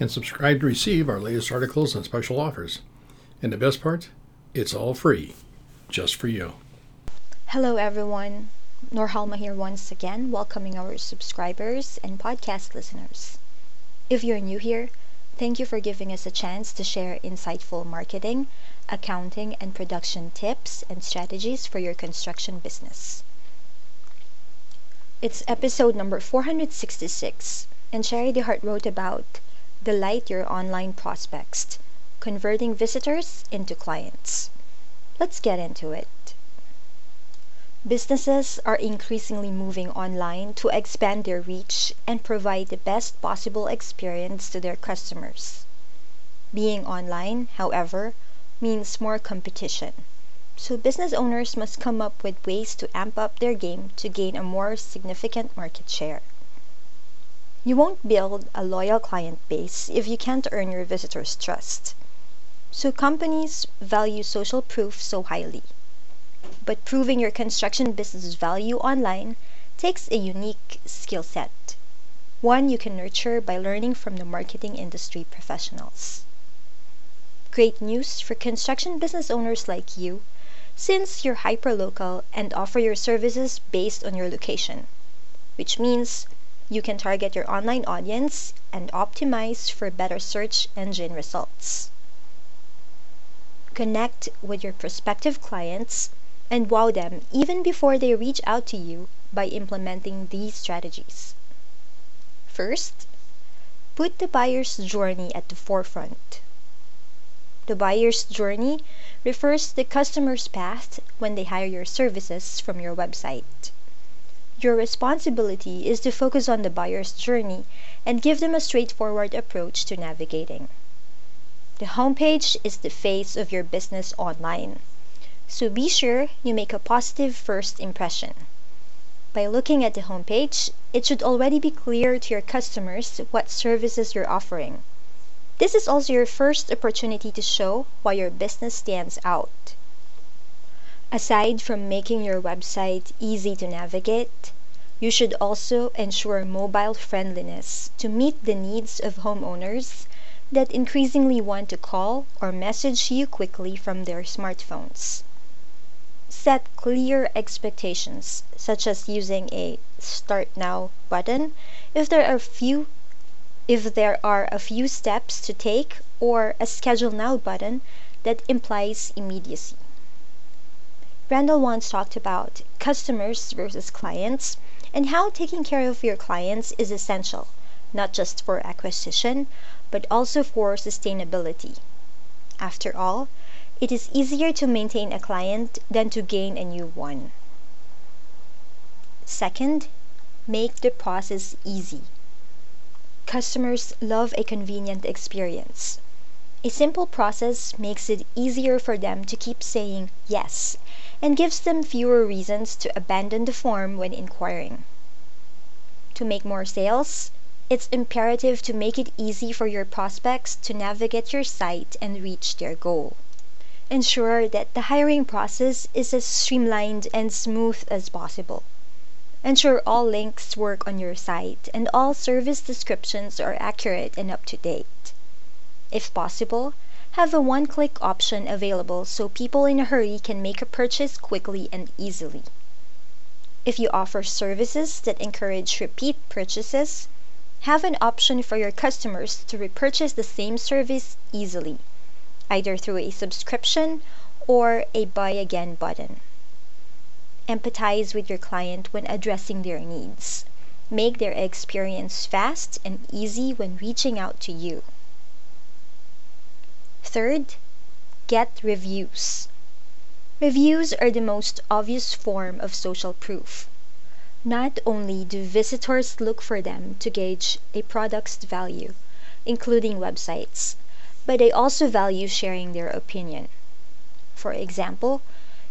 and subscribe to receive our latest articles and special offers. And the best part, it's all free, just for you. Hello, everyone. Norhalma here once again, welcoming our subscribers and podcast listeners. If you're new here, thank you for giving us a chance to share insightful marketing, accounting, and production tips and strategies for your construction business. It's episode number 466, and Sharie DeHart wrote about Delight Your Online Prospects Converting Visitors into Clients. Let's get into it. Businesses are increasingly moving online to expand their reach and provide the best possible experience to their customers. Being online, however, means more competition. So business owners must come up with ways to amp up their game to gain a more significant market share. You won't build a loyal client base if you can't earn your visitors' trust. So companies value social proof so highly. But proving your construction business value online takes a unique skill set, one you can nurture by learning from the marketing industry professionals. Great news for construction business owners like you since you're hyperlocal and offer your services based on your location, which means you can target your online audience and optimize for better search engine results. Connect with your prospective clients and wow them even before they reach out to you by implementing these strategies. First, put the buyer's journey at the forefront. The buyer's journey refers to the customer's path when they hire your services from your website. Your responsibility is to focus on the buyer's journey and give them a straightforward approach to navigating. The homepage is the face of your business online, so be sure you make a positive first impression. By looking at the homepage, it should already be clear to your customers what services you're offering. This is also your first opportunity to show why your business stands out. Aside from making your website easy to navigate, you should also ensure mobile friendliness to meet the needs of homeowners that increasingly want to call or message you quickly from their smartphones. Set clear expectations, such as using a Start Now button if there are few if there are a few steps to take or a Schedule Now button that implies immediacy. Randal once talked about customers versus clients and how taking care of your clients is essential, not just for acquisition, but also for sustainability. After all, it is easier to maintain a client than to gain a new one. Second, make the process easy. Customers love a convenient experience. A simple process makes it easier for them to keep saying yes and gives them fewer reasons to abandon the form when inquiring. To make more sales, it's imperative to make it easy for your prospects to navigate your site and reach their goal. Ensure that the hiring process is as streamlined and smooth as possible. Ensure all links work on your site and all service descriptions are accurate and up to date. If possible, have a one click option available so people in a hurry can make a purchase quickly and easily. If you offer services that encourage repeat purchases, have an option for your customers to repurchase the same service easily, either through a subscription or a buy again button. Empathize with your client when addressing their needs. Make their experience fast and easy when reaching out to you. Third, get reviews. Reviews are the most obvious form of social proof. Not only do visitors look for them to gauge a product's value, including websites, but they also value sharing their opinion. For example,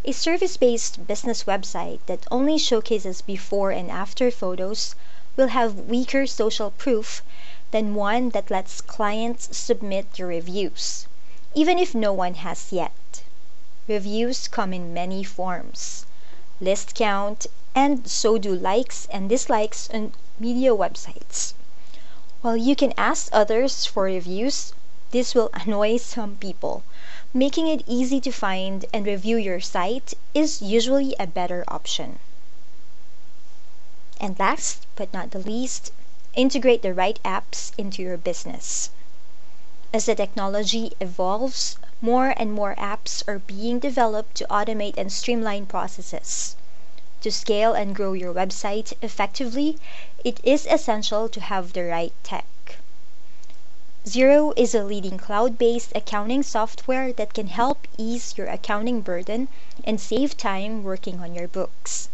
a service based business website that only showcases before and after photos will have weaker social proof than one that lets clients submit their reviews, even if no one has yet. Reviews come in many forms list count, and so do likes and dislikes on media websites. While you can ask others for reviews, this will annoy some people making it easy to find and review your site is usually a better option. And last but not the least, integrate the right apps into your business. As the technology evolves, more and more apps are being developed to automate and streamline processes. To scale and grow your website effectively, it is essential to have the right tech. Xero is a leading cloud based accounting software that can help ease your accounting burden and save time working on your books.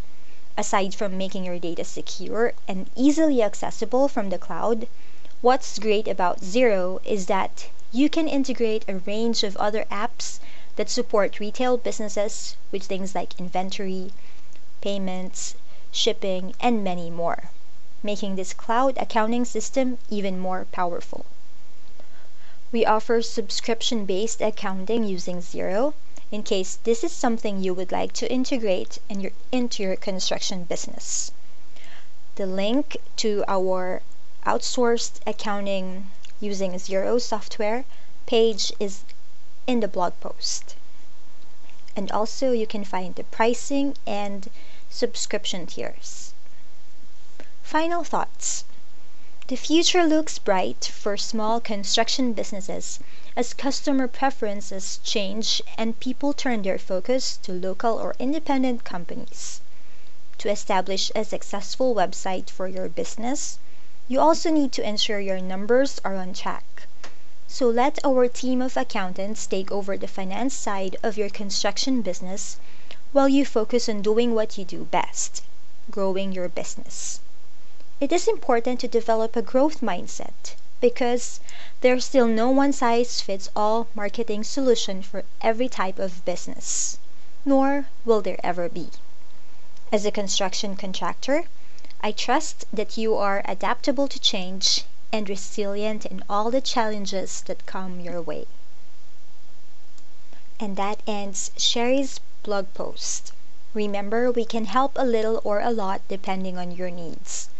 Aside from making your data secure and easily accessible from the cloud, what's great about Xero is that you can integrate a range of other apps that support retail businesses with things like inventory, payments, shipping, and many more, making this cloud accounting system even more powerful. We offer subscription based accounting using Xero in case this is something you would like to integrate in your, into your construction business. The link to our outsourced accounting using Xero software page is in the blog post. And also, you can find the pricing and subscription tiers. Final thoughts. The future looks bright for small construction businesses as customer preferences change and people turn their focus to local or independent companies. To establish a successful website for your business, you also need to ensure your numbers are on track. So let our team of accountants take over the finance side of your construction business while you focus on doing what you do best growing your business it is important to develop a growth mindset because there's still no one size fits all marketing solution for every type of business, nor will there ever be. As a construction contractor, I trust that you are adaptable to change and resilient in all the challenges that come your way. And that ends Sharie's blog post. Remember, we can help a little or a lot depending on your needs.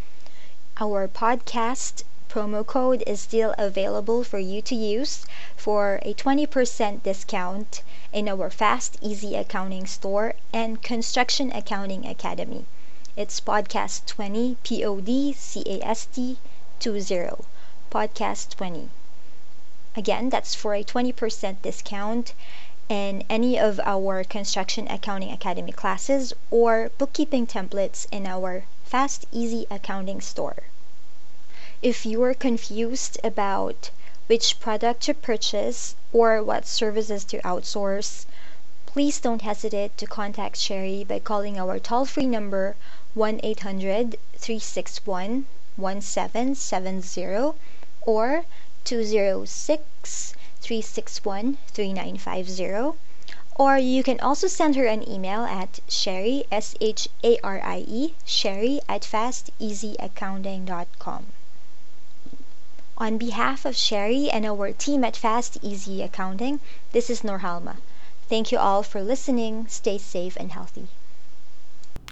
Our podcast promo code is still available for you to use for a 20% discount in our Fast Easy Accounting Store and Construction Accounting Academy. It's podcast 20 P O D C A S T 20 podcast 20. Again, that's for a 20% discount in any of our Construction Accounting Academy classes or bookkeeping templates in our Fast Easy Accounting Store. If you are confused about which product to purchase or what services to outsource, please don't hesitate to contact Sharie by calling our toll free number 1 800 361 1770 or 206 361 3950 or you can also send her an email at sharie s-h-a-r-i-e sharie at fasteasyaccounting.com on behalf of Sharie and our team at Fast Easy Accounting, this is Norhalma. Thank you all for listening. Stay safe and healthy.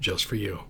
just for you.